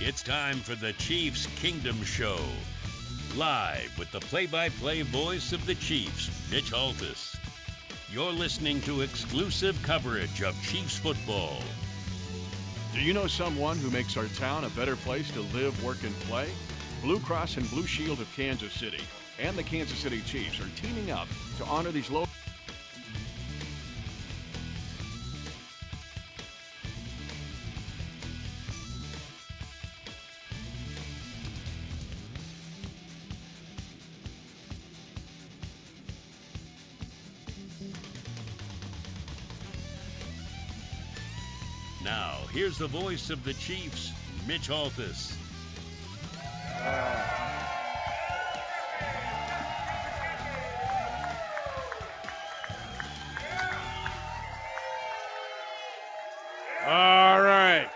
It's time for the Chiefs Kingdom Show. Live with the play by play voice of the Chiefs, Mitch Holthus. You're listening to exclusive coverage of Chiefs football. Do you know someone who makes our town a better place to live, work, and play? Blue Cross and Blue Shield of Kansas City and the Kansas City Chiefs are teaming up to honor these local. The voice of the Chiefs, Mitch Holthus. All right.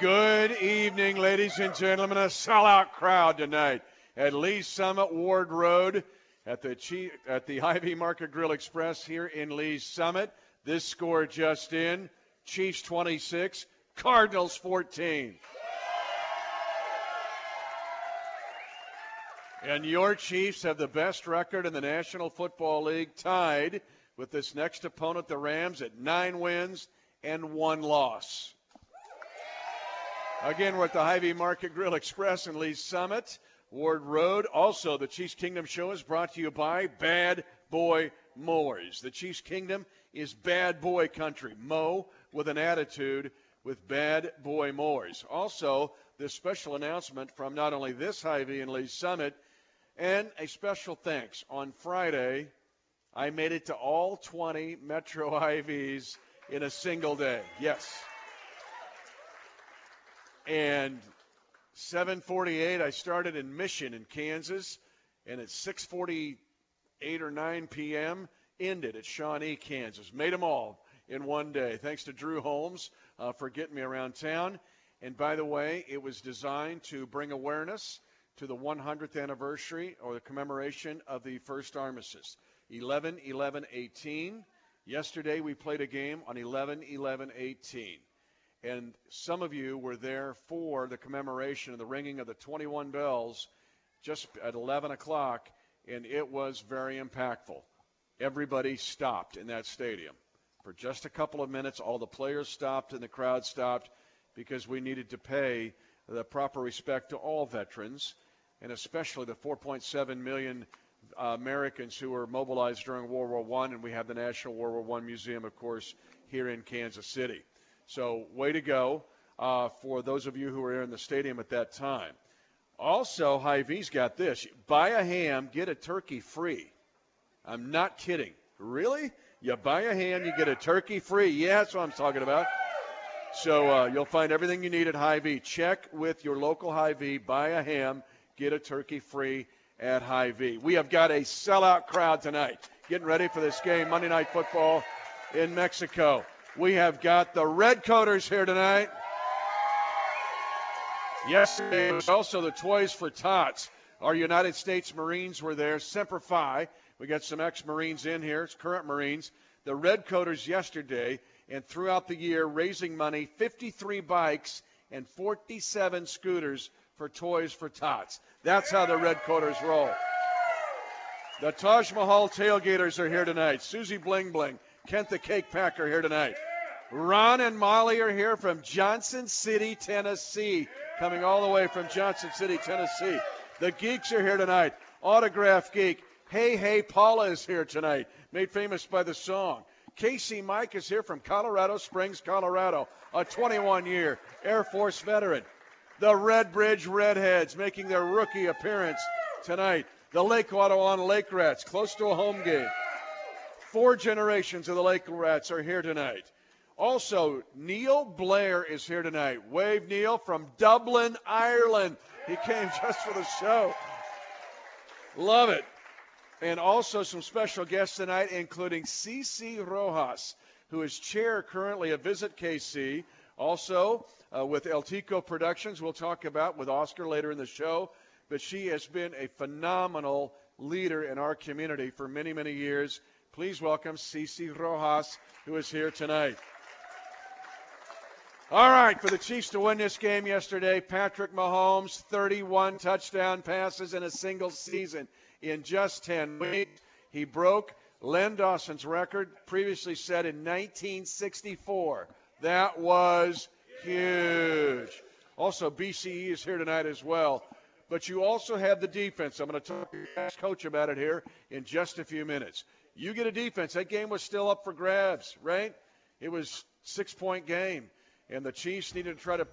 Good evening, ladies and gentlemen. A sellout crowd tonight at Lee Summit Ward Road at the Chief, at the Hy-Vee Market Grill Express here in Lee Summit. This score just in: Chiefs 26, Cardinals 14. And your Chiefs have the best record in the National Football League, tied with this next opponent, the Rams, at nine wins and one loss. Again, we're at the Hy-Vee Market Grill Express in Lee's Summit, Ward Road. Also, the Chiefs Kingdom Show is brought to you by Bad Boy Mowers. The Chiefs Kingdom is bad boy country. Mow with an attitude with Bad Boy Mowers. Also, this special announcement from not only this Hy-Vee and Lee Summit, and a special thanks. On Friday, I made it to all 20 Metro Hy-Vees in a single day. Yes. And 7:48 I started in Mission in Kansas and at 6:48 or 9 p.m. ended at Shawnee, Kansas. Made them all in one day. Thanks to Drew Holmes uh, for getting me around town. And by the way, it was designed to bring awareness to the 100th anniversary or the commemoration of the first armistice. 11 11 18. Yesterday we played a game on 11 11 18. And some of you were there for the commemoration of the ringing of the 21 bells just at 11 o'clock, and it was very impactful. Everybody stopped in that stadium. For just a couple of minutes, all the players stopped and the crowd stopped because we needed to pay the proper respect to all veterans, and especially the 4.7 million uh, Americans who were mobilized during World War I, and we have the National World War I Museum, of course, here in Kansas City. So, way to go uh, for those of you who were in the stadium at that time. Also, Hy-Vee's got this buy a ham, get a turkey free. I'm not kidding. Really? You buy a ham, you get a turkey free. Yeah, that's what I'm talking about. So uh, you'll find everything you need at Hy-Vee. Check with your local Hy-Vee. Buy a ham, get a turkey free at Hy-Vee. We have got a sellout crowd tonight. Getting ready for this game, Monday Night Football in Mexico. We have got the Red Coaters here tonight. Was also the Toys for Tots. Our United States Marines were there. Semper Fi. We got some ex-Marines in here. It's current Marines. The Red Coaters yesterday and throughout the year raising money, 53 bikes and 47 scooters for Toys for Tots. That's how the Red Coaters roll. The Taj Mahal tailgaters are here tonight. Susie Bling Bling, Kent the Cake Packer here tonight. Ron and Molly are here from Johnson City, Tennessee, coming all the way from Johnson City, Tennessee. The Geeks are here tonight. Autograph Geek. Hey Hey Paula is here tonight, made famous by the song. Casey Mike is here from Colorado Springs, Colorado, a 21 year Air Force veteran. The Red Bridge Redheads making their rookie appearance tonight. The Lake Ottawa Lake Rats, close to a home game. Four generations of the Lake Rats are here tonight. Also, Neil Blair is here tonight. Wave Neil from Dublin, Ireland. He came just for the show. Love it. And also some special guests tonight, including CC Rojas, who is chair currently of Visit KC. Also, uh, with El Tico Productions, we'll talk about with Oscar later in the show. But she has been a phenomenal leader in our community for many, many years. Please welcome CC Rojas, who is here tonight. All right, for the Chiefs to win this game yesterday, Patrick Mahomes, 31 touchdown passes in a single season in just 10 weeks. He broke Len Dawson's record, previously set in 1964. That was huge. Also, BCE is here tonight as well. But you also have the defense. I'm going to talk to your coach about it here in just a few minutes. You get a defense. That game was still up for grabs, right? It was six point game and the Chiefs needed to try to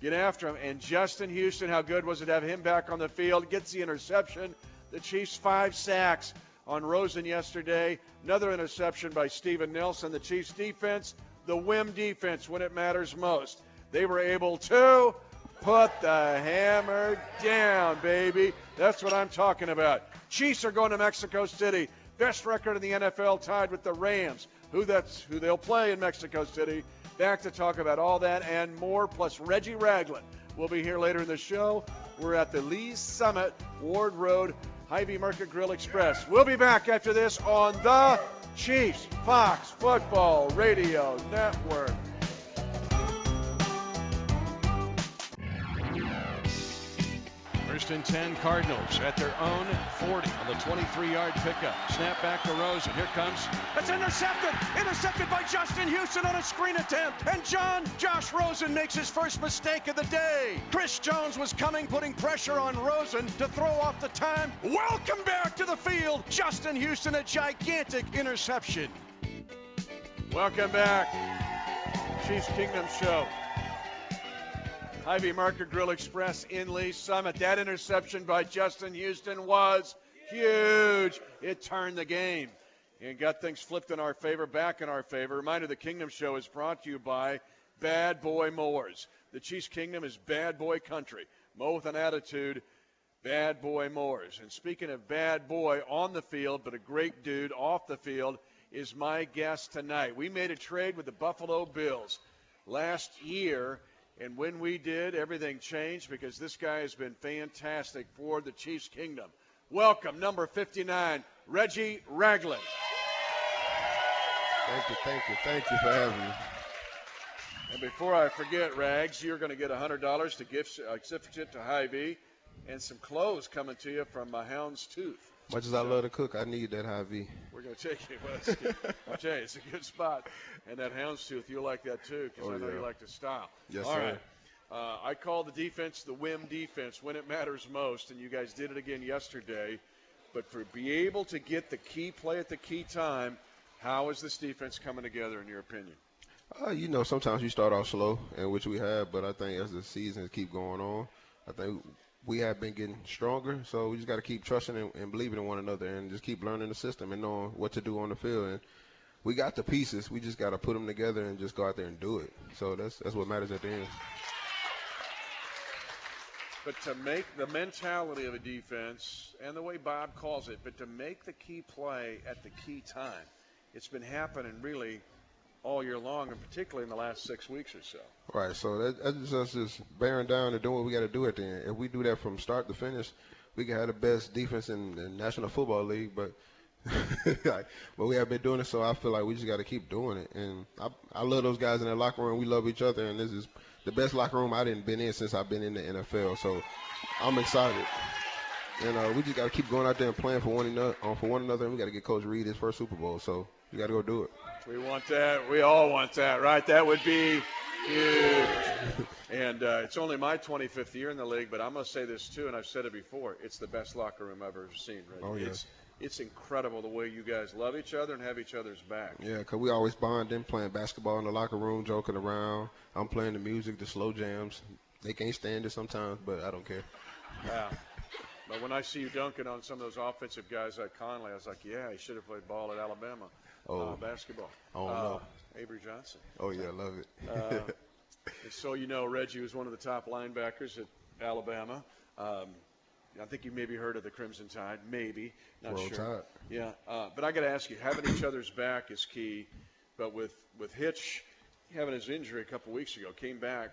get after him. And Justin Houston, how good was it to have him back on the field? Gets the interception. The Chiefs five sacks on Rosen yesterday. Another interception by Steven Nelson. The Chiefs defense, the whim defense when it matters most. They were able to put the hammer down, baby. That's what I'm talking about. Chiefs are going to Mexico City. Best record in the NFL tied with the Rams, who that's who they'll play in Mexico City back to talk about all that and more, plus Reggie Ragland will be here later in the show. We're at the Lee's Summit, Ward Road, Hy-Vee Market Grill Express. We'll be back after this on the Chiefs Fox Football Radio Network. First and 10 Cardinals at their own 40 on the 23-yard pickup. Snap back to Rosen. Here comes. It's intercepted. Intercepted by Justin Houston on a screen attempt. And John Josh Rosen makes his first mistake of the day. Chris Jones was coming, putting pressure on Rosen to throw off the time. Welcome back to the field. Justin Houston, a gigantic interception. Welcome back. Chiefs Kingdom Show. Hy-Vee Market Grill Express in Lee Summit. That interception by Justin Houston was huge. It turned the game and got things flipped in our favor, back in our favor. Reminder the Kingdom Show is brought to you by Bad Boy Mowers. The Chiefs Kingdom is bad boy country. Mow with an attitude, bad boy mowers. And speaking of bad boy on the field, but a great dude off the field, is my guest tonight. We made a trade with the Buffalo Bills last year and when we did, everything changed because this guy has been fantastic for the Chiefs Kingdom. Welcome, number 59, Reggie Ragland. Thank you, thank you, thank you for having me. And before I forget, Rags, you're going to get $100 to gift certificate to Hy-Vee and some clothes coming to you from my Hound's Tooth. Much as I love to cook, I need that Hy-Vee. We're going to take you. Well, I'll tell you, it's a good spot. And that houndstooth, you'll like that too, because oh, I know yeah. you like to style. Yes, All sir. Right. Uh, I call the defense the whim defense when it matters most, and you guys did it again yesterday. But for be able to get the key play at the key time, how is this defense coming together in your opinion? Uh, you know, sometimes you start off slow, and which we have, but I think as the seasons keep going on, I think we have been getting stronger. So we just got to keep trusting and, and, believing in one another, and just keep learning the system and knowing what to do on the field. And we got the pieces. We just got to put them together and just go out there and do it. So that's that's what matters at the end. But to make the mentality of a defense and the way Bob calls it, but to make the key play at the key time, it's been happening really all year long, and particularly in the last six weeks or so. Right. So that, that's us just bearing down and doing what we got to do at the end. If we do that from start to finish, we can have the best defense in the National Football League. But but we have been doing it, so I feel like we just got to keep doing it. And I, I love those guys in the locker room. We love each other, and this is the best locker room I didn't been in since I've been in the NFL. So I'm excited. And uh, we just got to keep going out there and playing for one another. Uh, for one another, and we got to get Coach Reid his first Super Bowl. So we got to go do it. We want that. We all want that, right? That would be huge. and uh, it's only my 25th year in the league, but I'm going to say this too, and I've said it before. It's the best locker room I've ever seen. Right? Oh yeah. It's, it's incredible the way you guys love each other and have each other's back. Yeah, because we always bond in playing basketball in the locker room, joking around. I'm playing the music, the slow jams. They can't stand it sometimes, but I don't care. Yeah. But when I see you dunking on some of those offensive guys like Conley, I was like, yeah, he should have played ball at Alabama oh. uh, basketball. Oh, uh, no. Avery Johnson. Oh, yeah, I love it. uh, so you know, Reggie was one of the top linebackers at Alabama. Um, I think you maybe heard of the Crimson Tide, maybe, not World sure. Tide. Yeah, uh, but I got to ask you, having each other's back is key. But with with Hitch having his injury a couple weeks ago, came back,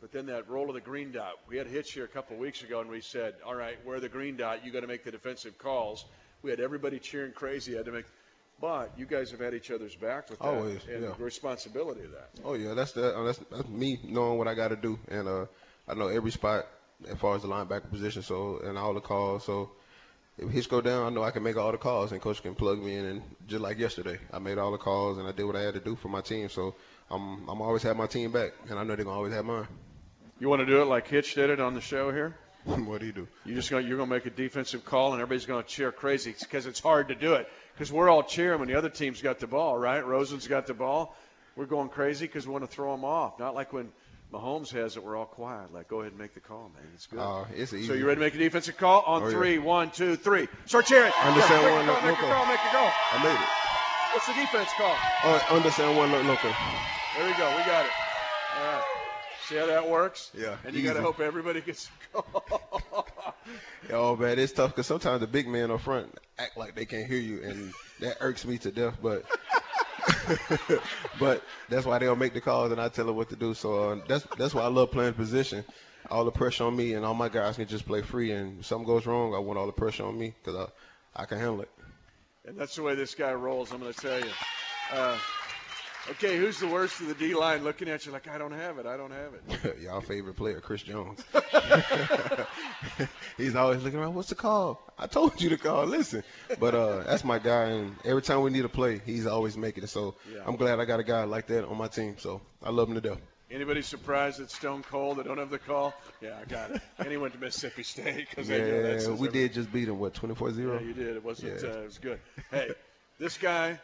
but then that roll of the green dot. We had Hitch here a couple weeks ago, and we said, "All right, we're the green dot. You got to make the defensive calls." We had everybody cheering crazy. Had to make But you guys have had each other's back with that Always, and yeah. the responsibility of that. Oh yeah, that's that. Uh, that's, that's me knowing what I got to do, and uh, I know every spot as far as the linebacker position. So and all the calls. So if hits go down, I know I can make all the calls, and coach can plug me in. And just like yesterday, I made all the calls and I did what I had to do for my team. So I'm I'm always have my team back, and I know they're gonna always have mine. You want to do it like Hitch did it on the show here? what do you do? You just gonna, you're going to make a defensive call and everybody's going to cheer crazy because it's hard to do it because we're all cheering when the other team's got the ball, right? Rosen's got the ball. We're going crazy because we want to throw them off. Not like when Mahomes has it, we're all quiet. Like, go ahead and make the call, man. It's good. Uh, it's easy. so you ready to make a defensive call on Oh, yeah. three? One, two, three. Start cheering. Understand Yeah, one, call, make the call. make the call. I made it. What's the defense call? Oh, understand one local. There we go. We got it. All right. See how that works? Yeah, And you got to hope everybody gets a call. Oh man, it's tough because sometimes the big men up front act like they can't hear you, and that irks me to death. But but that's why they don't make the calls, and I tell them what to do. So uh, that's that's why I love playing position. All the pressure on me, and all my guys can just play free. And if something goes wrong, I want all the pressure on me because I I can handle it. And that's the way this guy rolls, I'm going to tell you. Uh, okay, who's the worst of the D line looking at you like, I don't have it, I don't have it? Y'all favorite player, Chris Jones. He's always looking around. What's the call? I told you to call. Listen, but uh, that's my guy, and every time we need a play, he's always making it. So Yeah. I'm glad I got a guy like that on my team. So I love him to death. Anybody surprised that Stone Cold, they don't have the call? Yeah, I got it. and he went to Mississippi State because I know that's Yeah, we did just beat him. What 24-0? Yeah, you did. It wasn't. Yeah. Uh, it was good. Hey, this guy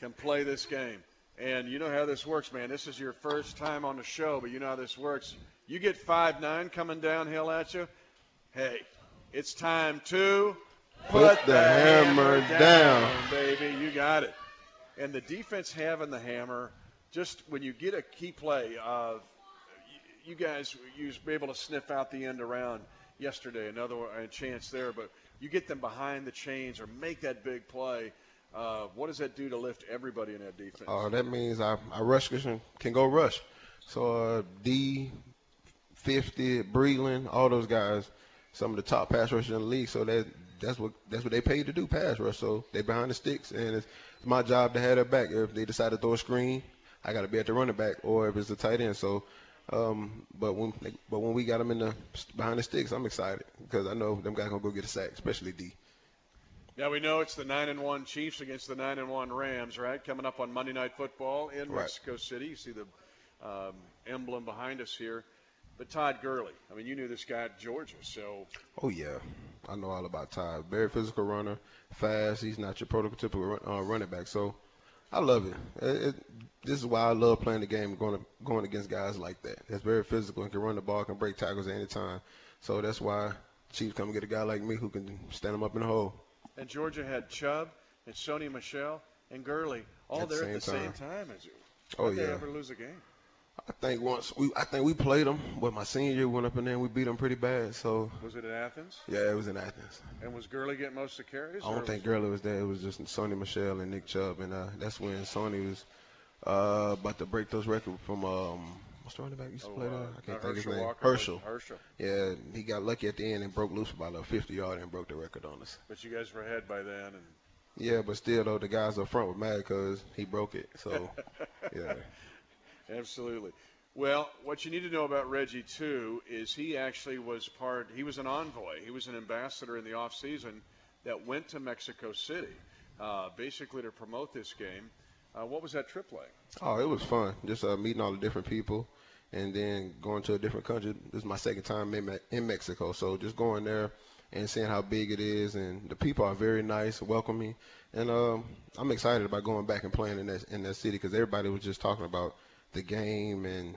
can play this game, and you know how this works, man. This is your first time on the show, but you know how this works. You get five nine coming downhill at you. Hey, it's time to Put the hammer down. baby. You got it. And the defense having the hammer, just when you get a key play, uh, you, you guys you was able to sniff out the end around yesterday. Another chance there, but you get them behind the chains or make that big play. Uh, what does that do to lift everybody in that defense? Uh, that means our, our rush can, can go rush. So uh, D, 50, Breeland, all those guys, some of the top pass rushers in the league. So that that's what that's what they paid to do, pass rush. So they behind the sticks, and it's my job to have their back. If they decide to throw a screen, I got to be at the running back, or if it's the tight end. So, um, but when but when we got them in the behind the sticks, I'm excited because I know them guys gonna go get a sack, especially D. Now we know it's the nine and one Chiefs against the nine and one Rams, right? Coming up on Monday Night Football in Right. Mexico City. You see the um, emblem behind us here. But Todd Gurley, I mean, you knew this guy at Georgia, so Oh yeah, I know all about Todd. Very physical runner, fast. He's not your prototypical run, uh, running back. So I love it. It, it. This is why I love playing the game, going going against guys like that. That's very physical and can run the ball, can break tackles at any time. So that's why Chiefs come and get a guy like me who can stand him up in the hole. And Georgia had Chubb and Sony Michel and Gurley all At there at the same same time as you. Oh they yeah. ever lose a game? I think once we, I think we played them, but my senior year we went up in there and we beat them pretty bad. So Was it in Athens? yeah, it was in Athens. And was Gurley getting most of the carries? I don't think Gurley was there. It was just Sony Michel and Nick Chubb, and uh, that's when Sony was uh, about to break those records from um, what's the running back used to Oh, play there? I can't think of his Herschel name. Walker, Herschel. Herschel. Yeah, he got lucky at the end and broke loose about a 50 yard and broke the record on us. But you guys were ahead by then, and Yeah, but still though, the guys up front were mad because he broke it. So yeah, Absolutely. Well, what you need to know about Reggie too is he actually was part. He was an envoy. He was an ambassador in the off season that went to Mexico City, uh, basically to promote this game. Uh, what was that trip like? oh, it was fun. Just uh, meeting all the different people, and then going to a different country. This is my second time in, Me- in Mexico, so just going there and seeing how big it is, and the people are very nice, welcoming, and um, I'm excited about going back and playing in that in that city because everybody was just talking about the game and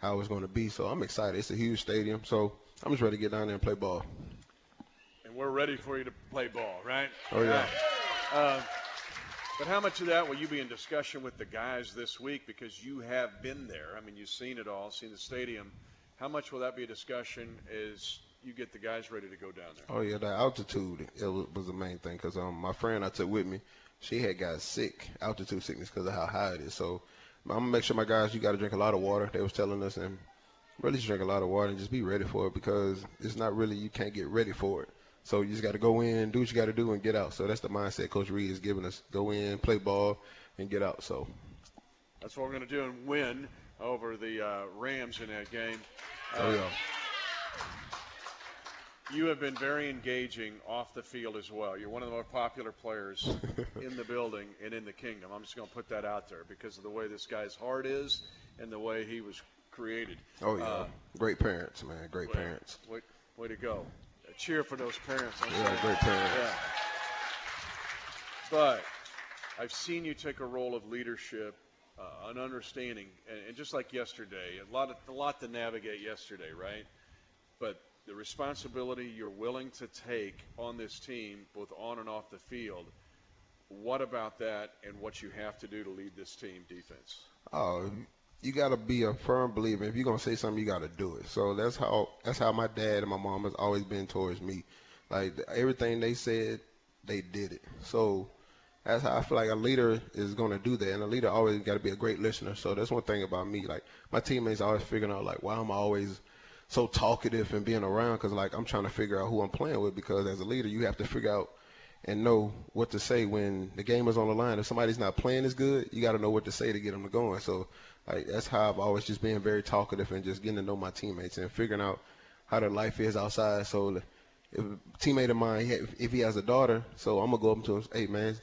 how it's going to be. So I'm excited. It's a huge stadium, so I'm just ready to get down there and play ball. And we're ready for you to play ball, right? Oh, yeah. Uh, but how much of that will you be in discussion with the guys this week because you have been there? I mean, you've seen it all, seen the stadium. How much will that be a discussion as you get the guys ready to go down there? Oh yeah, the altitude it was, was the main thing because um my friend I took with me, she had got sick, altitude sickness because of how high it is. So I'm gonna make sure my guys you got to drink a lot of water. They was telling us and really just drink a lot of water and just be ready for it because it's not really you can't get ready for it. So you just got to go in, do what you got to do, and get out. So that's the mindset Coach Reid is giving us: go in, play ball, and get out. So that's what we're going to do and win over the uh, Rams in that game. Uh, oh yeah. You have been very engaging off the field as well. You're one of the more popular players in the building and in the kingdom. I'm just going to put that out there because of the way this guy's heart is and the way he was created. Oh yeah, uh, great parents, man, great way, parents. Way, way to go! Cheer for those parents. I'm yeah, saying. great parents. Yeah. But I've seen you take a role of leadership, uh, an understanding, and, and just like yesterday, a lot of, a lot to navigate yesterday, right? But the responsibility you're willing to take on this team, both on and off the field. What about that, and what you have to do to lead this team defense? Oh, you got to be a firm believer. If you're gonna say something, you got to do it. So that's how that's how my dad and my mom has always been towards me. Like everything they said, they did it. So that's how I feel like a leader is to do that, and a leader always got to be a great listener. So that's one thing about me. Like my teammates always figuring out like why I'm always so talkative and being around because like I'm trying to figure out who I'm playing with because as a leader you have to figure out and know what to say when the game is on the line. If somebody's not playing as good, you got to know what to say to get them to going. So like that's how I've always just been very talkative and just getting to know my teammates and figuring out how their life is outside. So if a teammate of mine, if he has a daughter, so I'm gonna go up to him, hey man,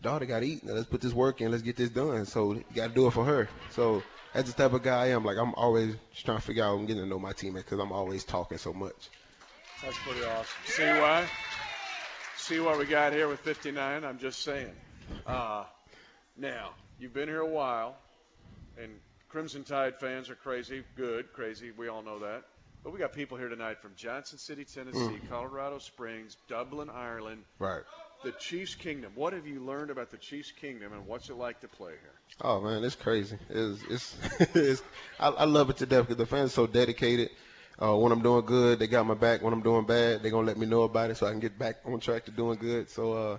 daughter got to eat. Now let's put this work in. Let's get this done. So you got to do it for her. So that's the type of guy I am. Like I'm always trying to figure out I'm getting to know my teammates because I'm always talking so much. That's pretty awesome. See why? See what we got here with 59. I'm just saying. Uh, now you've been here a while, and Crimson Tide fans are crazy. Good, crazy. We all know that. But we got people here tonight from Johnson City, Tennessee, mm. Colorado Springs, Dublin, Ireland. Right the Chiefs Kingdom. What have you learned about the Chiefs Kingdom, and what's it like to play here? Oh man, it's crazy. It's it's, it's I, I love it to death because the fans are so dedicated. Uh, when I'm doing good, they got my back. When I'm doing bad, they're gonna let me know about it so I can get back on track to doing good. So, uh,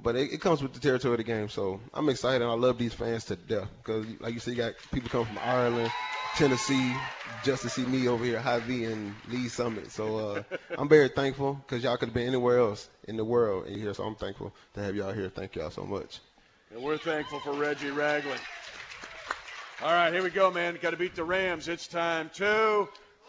but it, it comes with the territory of the game. So I'm excited. I love these fans to death because, like you said, you got people come from Ireland, Tennessee, just to see me over here, Hy-Vee and Lee Summit. So uh, I'm very thankful because y'all could have been anywhere else in the world in here. So I'm thankful to have y'all here. Thank y'all so much. And we're thankful for Reggie Ragland. All right, here we go, man. Got to beat the Rams. It's time to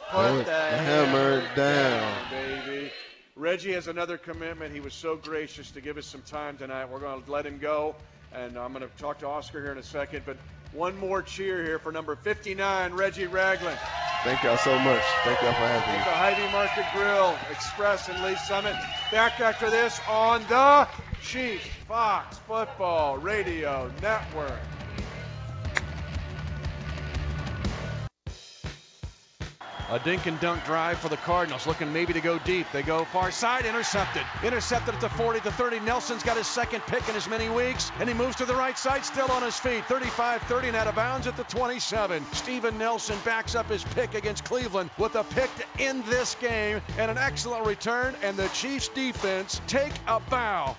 put the hammer, hammer down, down, baby. Reggie has another commitment. He was so gracious to give us some time tonight. We're going to let him go, and I'm going to talk to Oscar here in a second. But one more cheer here for number 59, Reggie Ragland. Thank y'all so much. Thank y'all for having me. The Hy-Vee Market Grill Express and Lee Summit. Back after this on the Chiefs Fox Football Radio Network. A dink and dunk drive for the Cardinals, looking maybe to go deep. They go far side, intercepted. Intercepted at the 40 to 30. Nelson's got his second pick in as many weeks, and he moves to the right side, still on his feet. 35 30 and out of bounds at the 27. Steven Nelson backs up his pick against Cleveland with a pick to end this game and an excellent return, and the Chiefs defense take a bow.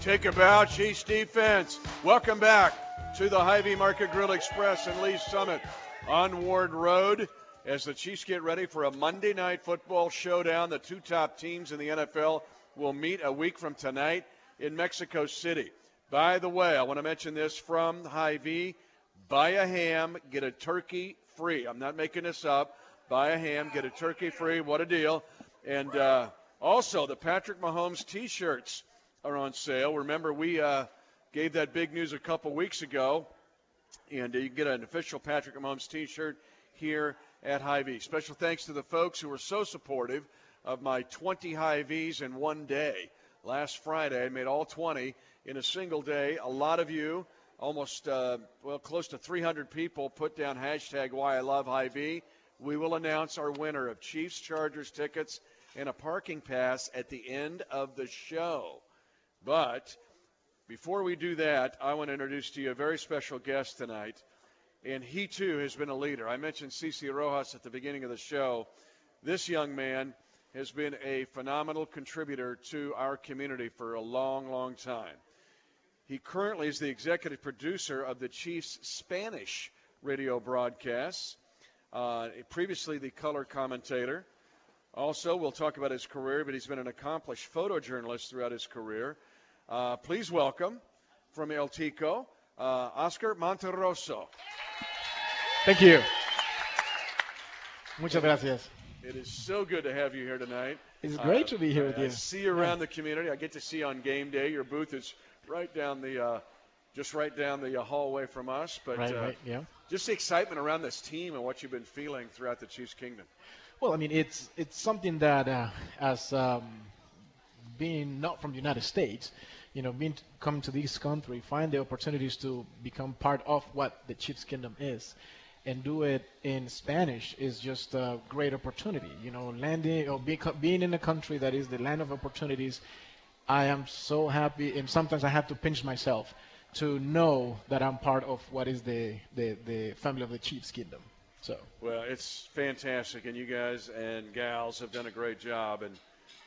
Take a bow, Chiefs defense. Welcome back to the Hy-Vee Market Grill Express and Lee Summit on Ward Road as the Chiefs get ready for a Monday night football showdown. The two top teams in the NFL will meet a week from tonight in Mexico City. By the way, I want to mention this from Hy-Vee. Buy a ham, get a turkey free. I'm not making this up. Buy a ham, get a turkey free. What a deal. And uh, also, the Patrick Mahomes t shirts are on sale. Remember, we uh, gave that big news a couple weeks ago and you get an official Patrick Mahomes T-shirt here at Hy-Vee. Special thanks to the folks who were so supportive of my 20 Hy-Vees in one day. Last Friday, I made all 20 in a single day. A lot of you, almost uh, well close to 300 people, put down hashtag Why I Love Hy-Vee. We will announce our winner of Chiefs Chargers tickets and a parking pass at the end of the show. But before we do that, I want to introduce to you a very special guest tonight. And he too has been a leader. I mentioned CC Rojas at the beginning of the show. This young man has been a phenomenal contributor to our community for a long, long time. He currently is the executive producer of the Chiefs Spanish radio broadcasts, uh, previously the color commentator. Also, we'll talk about his career, but he's been an accomplished photojournalist throughout his career. Uh, please welcome from El Tico, uh, Oscar Monterroso. Thank you. Muchas gracias. It is so good to have you here tonight. It's great to be here with I you. see you around the community. I get to see you on game day. Your booth is right down the, uh, just right down the uh, hallway from us. But Right, uh, right, yeah. just the excitement around this team and what you've been feeling throughout the Chiefs Kingdom. Well, I mean, it's it's something that uh, as um, being not from the United States, you know, being come to this country, find the opportunities to become part of what the Chiefs Kingdom is, and do it in Spanish is just a great opportunity. You know, landing or be, being in a country that is the land of opportunities. I am so happy, and sometimes I have to pinch myself to know that I'm part of what is the the, the family of the Chiefs Kingdom. So. Well, it's fantastic, and you guys and gals have done a great job. And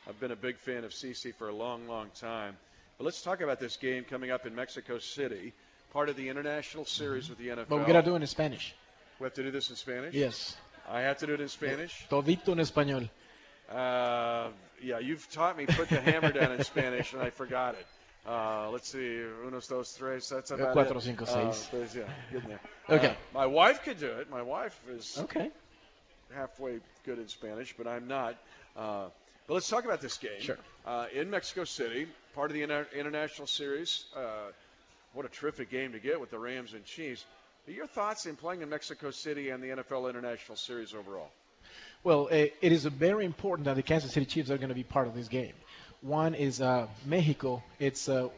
I've been a big fan of CC for a long, long time. But let's talk about this game coming up in Mexico City, part of the international series with the NFL. But we gotta do it in Spanish. We have to do this in Spanish. Yes. I have to do it in Spanish. Todito en español. Uh, yeah, you've taught me put the hammer down in Spanish, and I forgot it. Uh, let's see, unos, dos, tres. That's about Cuatro, it. cinco, Uh, seis. there's- yeah, getting there. Okay. Uh, my wife could do it. My wife is Okay. halfway good in Spanish, but I'm not. Uh, but let's talk about this game. Sure. Uh, in Mexico City, part of the inter- international series. Uh, what a terrific game to get with the Rams and Chiefs. Your thoughts in playing in Mexico City and the NFL International Series overall? Well, eh, it is very important that the Kansas City Chiefs are going to be part of this game. One is uh, Mexico. It's a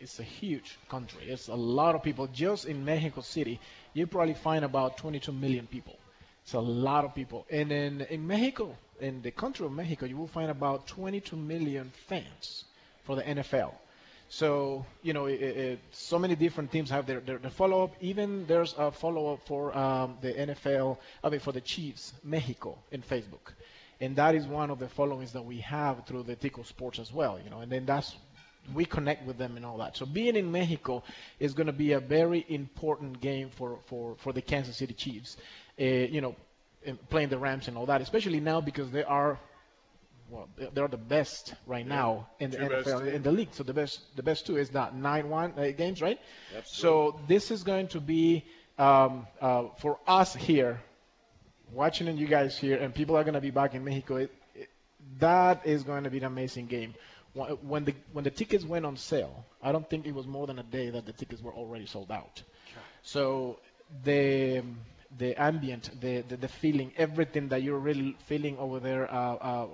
it's a huge country. It's a lot of people. Just in Mexico City, you probably find about 22 million people. It's a lot of people. And in in Mexico, in the country of Mexico, you will find about 22 million fans for the NFL. So you know, it, it, so many different teams have their, their, their follow-up. Even there's a follow-up for um, the NFL, I mean for the Chiefs, Mexico, in Facebook, and that is one of the followings that we have through the Tico Sports as well. You know, and then that's we connect with them and all that. So being in Mexico is going to be a very important game for for for the Kansas City Chiefs. Uh, you know, playing the Rams and all that, especially now because they are well, they- they're the best right now in the Two NFL in the league. So the best the best two is that nine one uh, games, right? Absolutely. So this is going to be um, uh, for us here, watching and you guys here, and people are going to be back in Mexico. It, it, that is going to be an amazing game. When the when the tickets went on sale, I don't think it was more than a day that the tickets were already sold out. So the the ambient, the, the the feeling, everything that you're really feeling over there, uh, uh,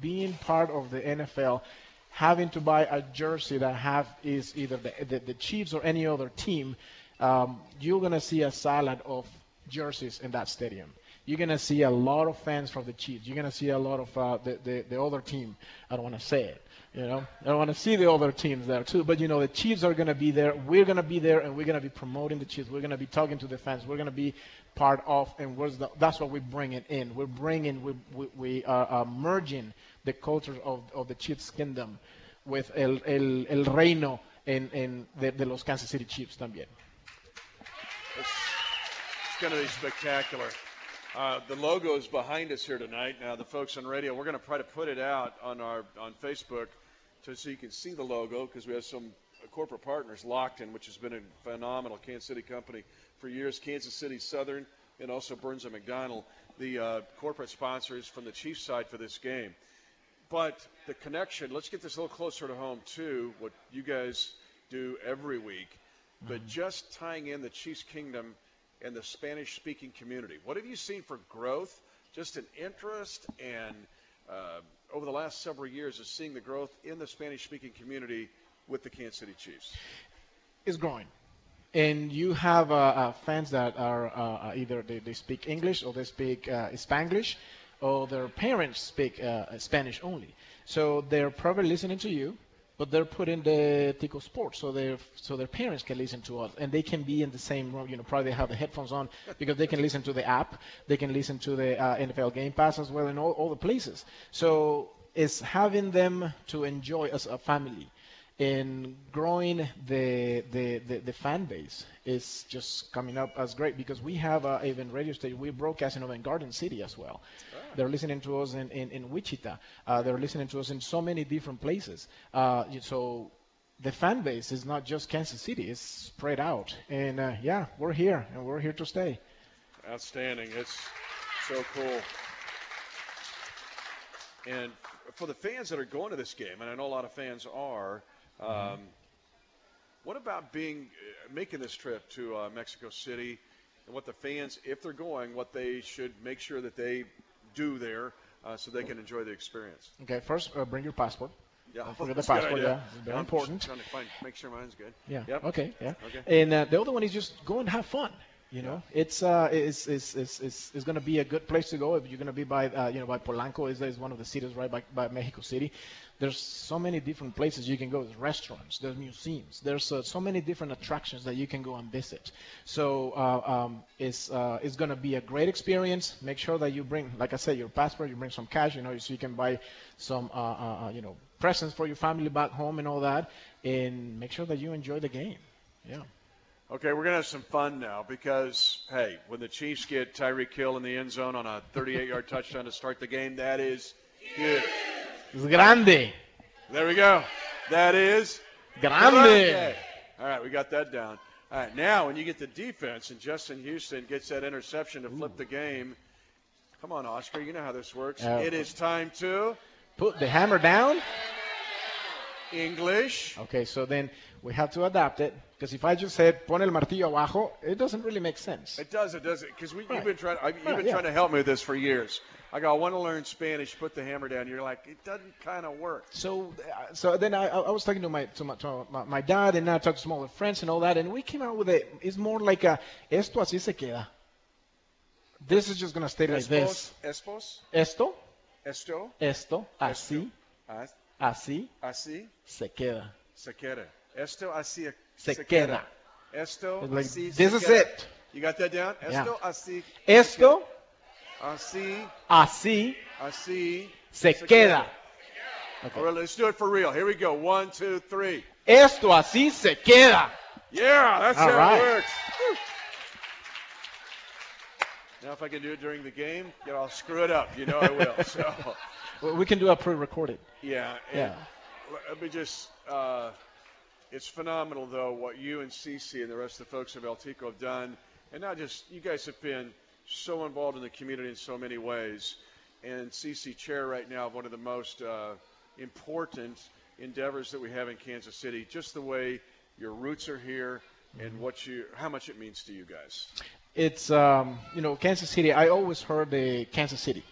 being part of the NFL, having to buy a jersey that have is either the the, the Chiefs or any other team, um, you're gonna see a salad of jerseys in that stadium. You're gonna see a lot of fans from the Chiefs. You're gonna see a lot of uh, the, the the other team. I don't want to say it. You know, I don't want to see the other teams there too. But you know, the Chiefs are going to be there. We're going to be there, and we're going to be promoting the Chiefs. We're going to be talking to the fans. We're going to be part of, and the, that's what we're bringing in. We're bringing, we, we, we are uh, merging the culture of, of the Chiefs kingdom with el, el, el reino en, en de los Kansas City Chiefs también. It's, it's going to be spectacular. Uh, the logo is behind us here tonight. Now, the folks on radio, we're going to try to put it out on our on Facebook to, so you can see the logo because we have some corporate partners, Lockton, which has been a phenomenal Kansas City company for years, Kansas City Southern, and also Burns and McDonnell, the uh, corporate sponsors from the Chiefs side for this game. But the connection, let's get this a little closer to home, too, what you guys do every week. But just tying in the Chiefs Kingdom and the Spanish speaking community. What have you seen for growth, just an interest, and uh, over the last several years of seeing the growth in the Spanish speaking community with the Kansas City Chiefs? is growing. And you have uh, uh, fans that are uh, uh, either they, they speak English or they speak uh, Spanglish, or their parents speak Spanish only. So they're probably listening to you, but they're putting the Tico Sports so their so their parents can listen to us, and they can be in the same room. You know, probably have the headphones on because they can listen to the app, they can listen to the uh, NFL Game Pass as well, in all, all the places. So it's having them to enjoy as a family and growing the, the, the, the fan base is just coming up as great because we have a even radio station. We're broadcasting over Garden City as well. They're listening to us in, in, in Wichita. Uh, they're listening to us in so many different places. Uh, so the fan base is not just Kansas City, it's spread out. And uh, yeah, we're here and we're here to stay. Outstanding. It's so cool. And for the fans that are going to this game, and I know a lot of fans are, um, what about being uh, making this trip to uh, Mexico City, and what the fans, if they're going, what they should make sure that they do there uh, so they can enjoy the experience? Okay, first uh, bring your passport. Yeah, Don't forget the that's a good passport. Yeah, it's very I'm important. Trying to find, make sure mine's good. Yeah. Yep. Okay. Yeah. Okay. And uh, the other one is just go and have fun. You know, it's uh, it's it's it's it's, it's going to be a good place to go if you're going to be by uh, you know by Polanco is is one of the cities right by, by Mexico City. There's so many different places you can go. There's restaurants, there's museums, there's uh, so many different attractions that you can go and visit. So uh, um, it's uh, it's going to be a great experience. Make sure that you bring, like I said, your passport. You bring some cash, you know, so you can buy some uh, uh, you know presents for your family back home and all that, and make sure that you enjoy the game. Yeah. Okay, we're going to have some fun now because, hey, when the Chiefs get Tyreek Hill in the end zone on a 38 yard touchdown to start the game, that is huge. Es grande. There we go. That is Grande. All right, we got that down. All right, now when you get the defense and Justin Houston gets that interception to flip the game, come on, Oscar, you know how this works. Yeah. It is time to Put the hammer down. English. Okay, so then we have to adapt it because if I just said pon el martillo abajo, it doesn't really make sense. It does, it does, because we, Right. you've been trying. I, you've Right, been yeah. trying to help me with this for years. I go, I want to learn Spanish. Put the hammer down. You're like, it doesn't kind of work. So, uh, so then I, I was talking to my to my, to my, my dad, and I talked to some other friends and all that, and we came out with it. It's more like a esto así se queda. This is just gonna stay like this. Espos, Esto, esto, esto, así, as- así así, se queda. se queda. Esto así Se queda. Esto It's like, así se this is queda. it. You got that down? Yeah. Esto así. Esto, Así, así así. se queda. All right, let's do it for real. Here we go. One, two, three. Esto así se queda. Yeah, that's All how right. it works. Now, if I can do it during the game, you know, I'll screw it up. You know I will. So, Well, We can do a pre-recorded. yeah. Yeah. Let me just. Uh, it's phenomenal, though, what you and Cece and the rest of the folks of El Tico have done, and not just you guys have been so involved in the community in so many ways. And Cece, chair right now of one of the most uh, important endeavors that we have in Kansas City. Just the way your roots are here, and what you, how much it means to you guys. It's um, you know Kansas City. I always heard the Kansas City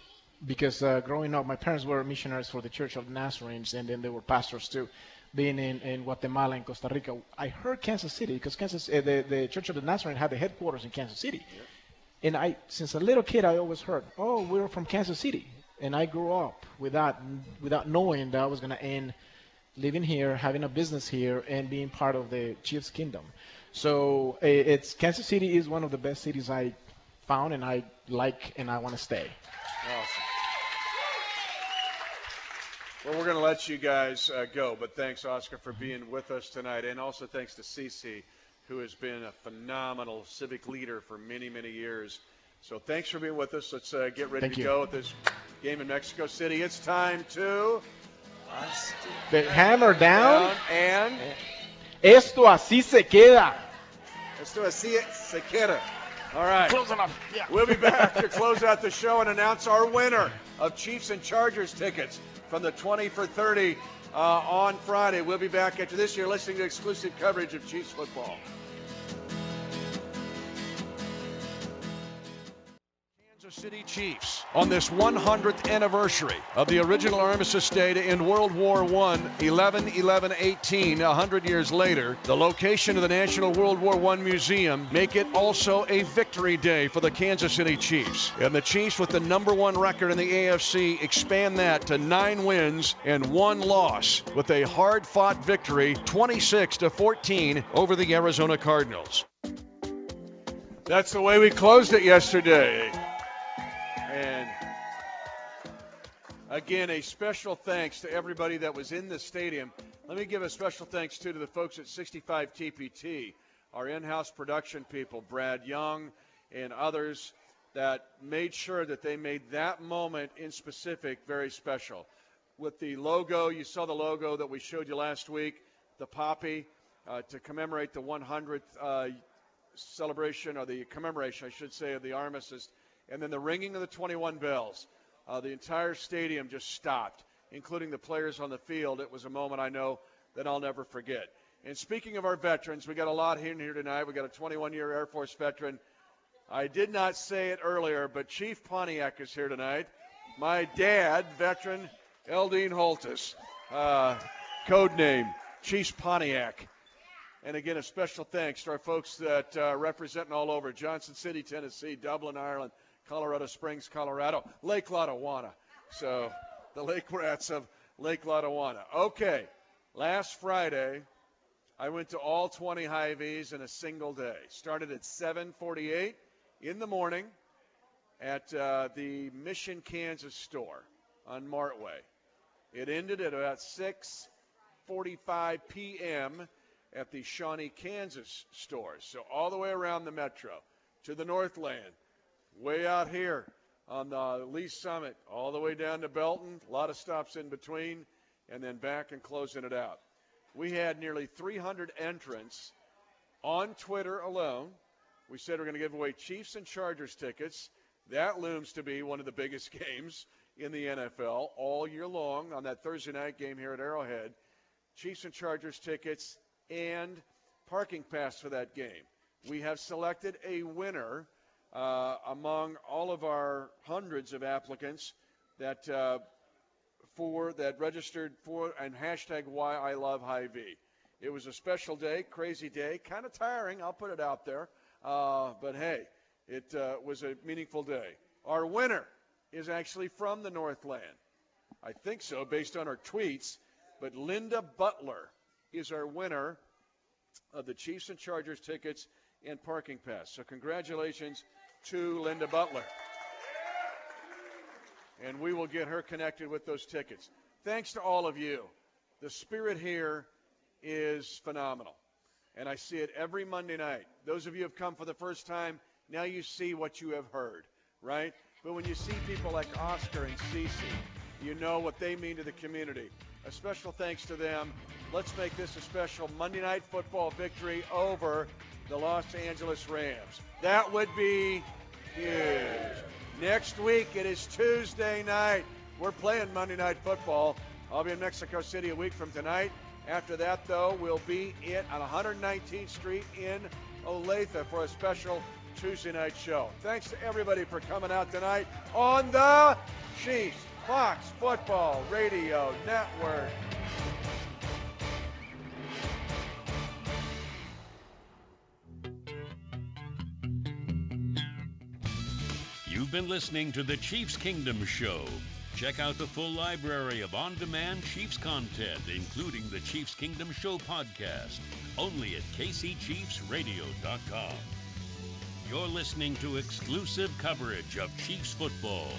because uh, growing up, my parents were missionaries for the Church of the Nazarenes, and then they were pastors too. Being in, in Guatemala and Costa Rica, I heard Kansas City because Kansas, uh, the the Church of the Nazarene had the headquarters in Kansas City. And I, since a little kid, I always heard, "Oh, we're from Kansas City," and I grew up without without knowing that I was going to end living here, having a business here, and being part of the Chiefs Kingdom. So it's Kansas City is one of the best cities I found, and I like, and I want to stay. Awesome. Well, we're going to let you guys uh, go, but thanks, Oscar, for being with us tonight, and also thanks to Cece, who has been a phenomenal civic leader for many, many years. So thanks for being with us. Let's uh, get ready Thank to you. go with this game in Mexico City. It's time to The hammer down. down and Esto así se queda. Let's do a see it, se queda. All right. Close enough. Yeah. We'll be back to close out the show and announce our winner of Chiefs and Chargers tickets from the 20 for 30 uh, on Friday. We'll be back after this. You're listening to exclusive coverage of Chiefs football. Kansas City Chiefs on this 100th anniversary of the original armistice day in World War I, 11 11 18, 100 years later. The location of the National World War I Museum make it also a victory day for the Kansas City Chiefs. And the Chiefs, with the number one record in the AFC, expand that to nine wins and one loss with a hard fought victory 26 to 14 over the Arizona Cardinals. That's the way we closed it yesterday. Again, a special thanks to everybody that was in the stadium. Let me give a special thanks too to the folks at 65 TPT, our in-house production people, Brad Young and others that made sure that they made that moment in specific very special. With the logo, you saw the logo that we showed you last week, the poppy, uh, to commemorate the 100th uh, celebration, or the commemoration, I should say, of the armistice, and then the ringing of the 21 bells. Uh, the entire stadium just stopped including the players on the field. It was a moment I know that I'll never forget. And speaking of our veterans, we got a lot in here tonight. We got a 21-year Air Force veteran. I did not say it earlier, but Chief Pontiac is here tonight. My dad, veteran Eldine Holthus, uh, code name Chief Pontiac. And again, a special thanks to our folks that uh, representing all over Johnson City, Tennessee, Dublin, Ireland, Colorado Springs, Colorado, Lake Lotawana. So the Lake Rats of Lake Lotawana. Okay, last Friday, I went to all 20 Hy-Vees in a single day. Started at 7:48 in the morning at uh, the Mission, Kansas store on Martway. It ended at about 6:45 p.m. at the Shawnee, Kansas stores. So all the way around the metro to the Northland, way out here on the Lee Summit all the way down to Belton. A lot of stops in between, and then back and closing it out. We had nearly 300 entrants on Twitter alone. We said we're going to give away Chiefs and Chargers tickets. That looms to be one of the biggest games in the NFL all year long on that Thursday night game here at Arrowhead. Chiefs and Chargers tickets and parking pass for that game. We have selected a winner uh, among all of our hundreds of applicants that uh, for that registered for and hashtag why I love Hy-Vee. It was a special day, crazy day, kind of tiring. I'll put it out there, uh, but hey, it uh, was a meaningful day. Our winner is actually from the Northland. I think so, based on our tweets. But Linda Butler is our winner of the Chiefs and Chargers tickets and parking pass. So congratulations to Linda Butler. And we will get her connected with those tickets. Thanks to all of you. The spirit here is phenomenal. And I see it every Monday night. Those of you who have come for the first time, now you see what you have heard, right? But when you see people like Oscar and Cece, you know what they mean to the community. A special thanks to them. Let's make this a special Monday night football victory over the Los Angeles Rams. That would be huge. Next week, it is Tuesday night. We're playing Monday Night Football. I'll be in Mexico City a week from tonight. After that, though, we'll be in on 119th Street in Olathe for a special Tuesday night show. Thanks to everybody for coming out tonight on the Chiefs Fox Football Radio Network. Been listening to the Chiefs Kingdom Show. Check out the full library of on demand Chiefs content, including the Chiefs Kingdom Show podcast, only at kcchiefsradio.com. You're listening to exclusive coverage of Chiefs football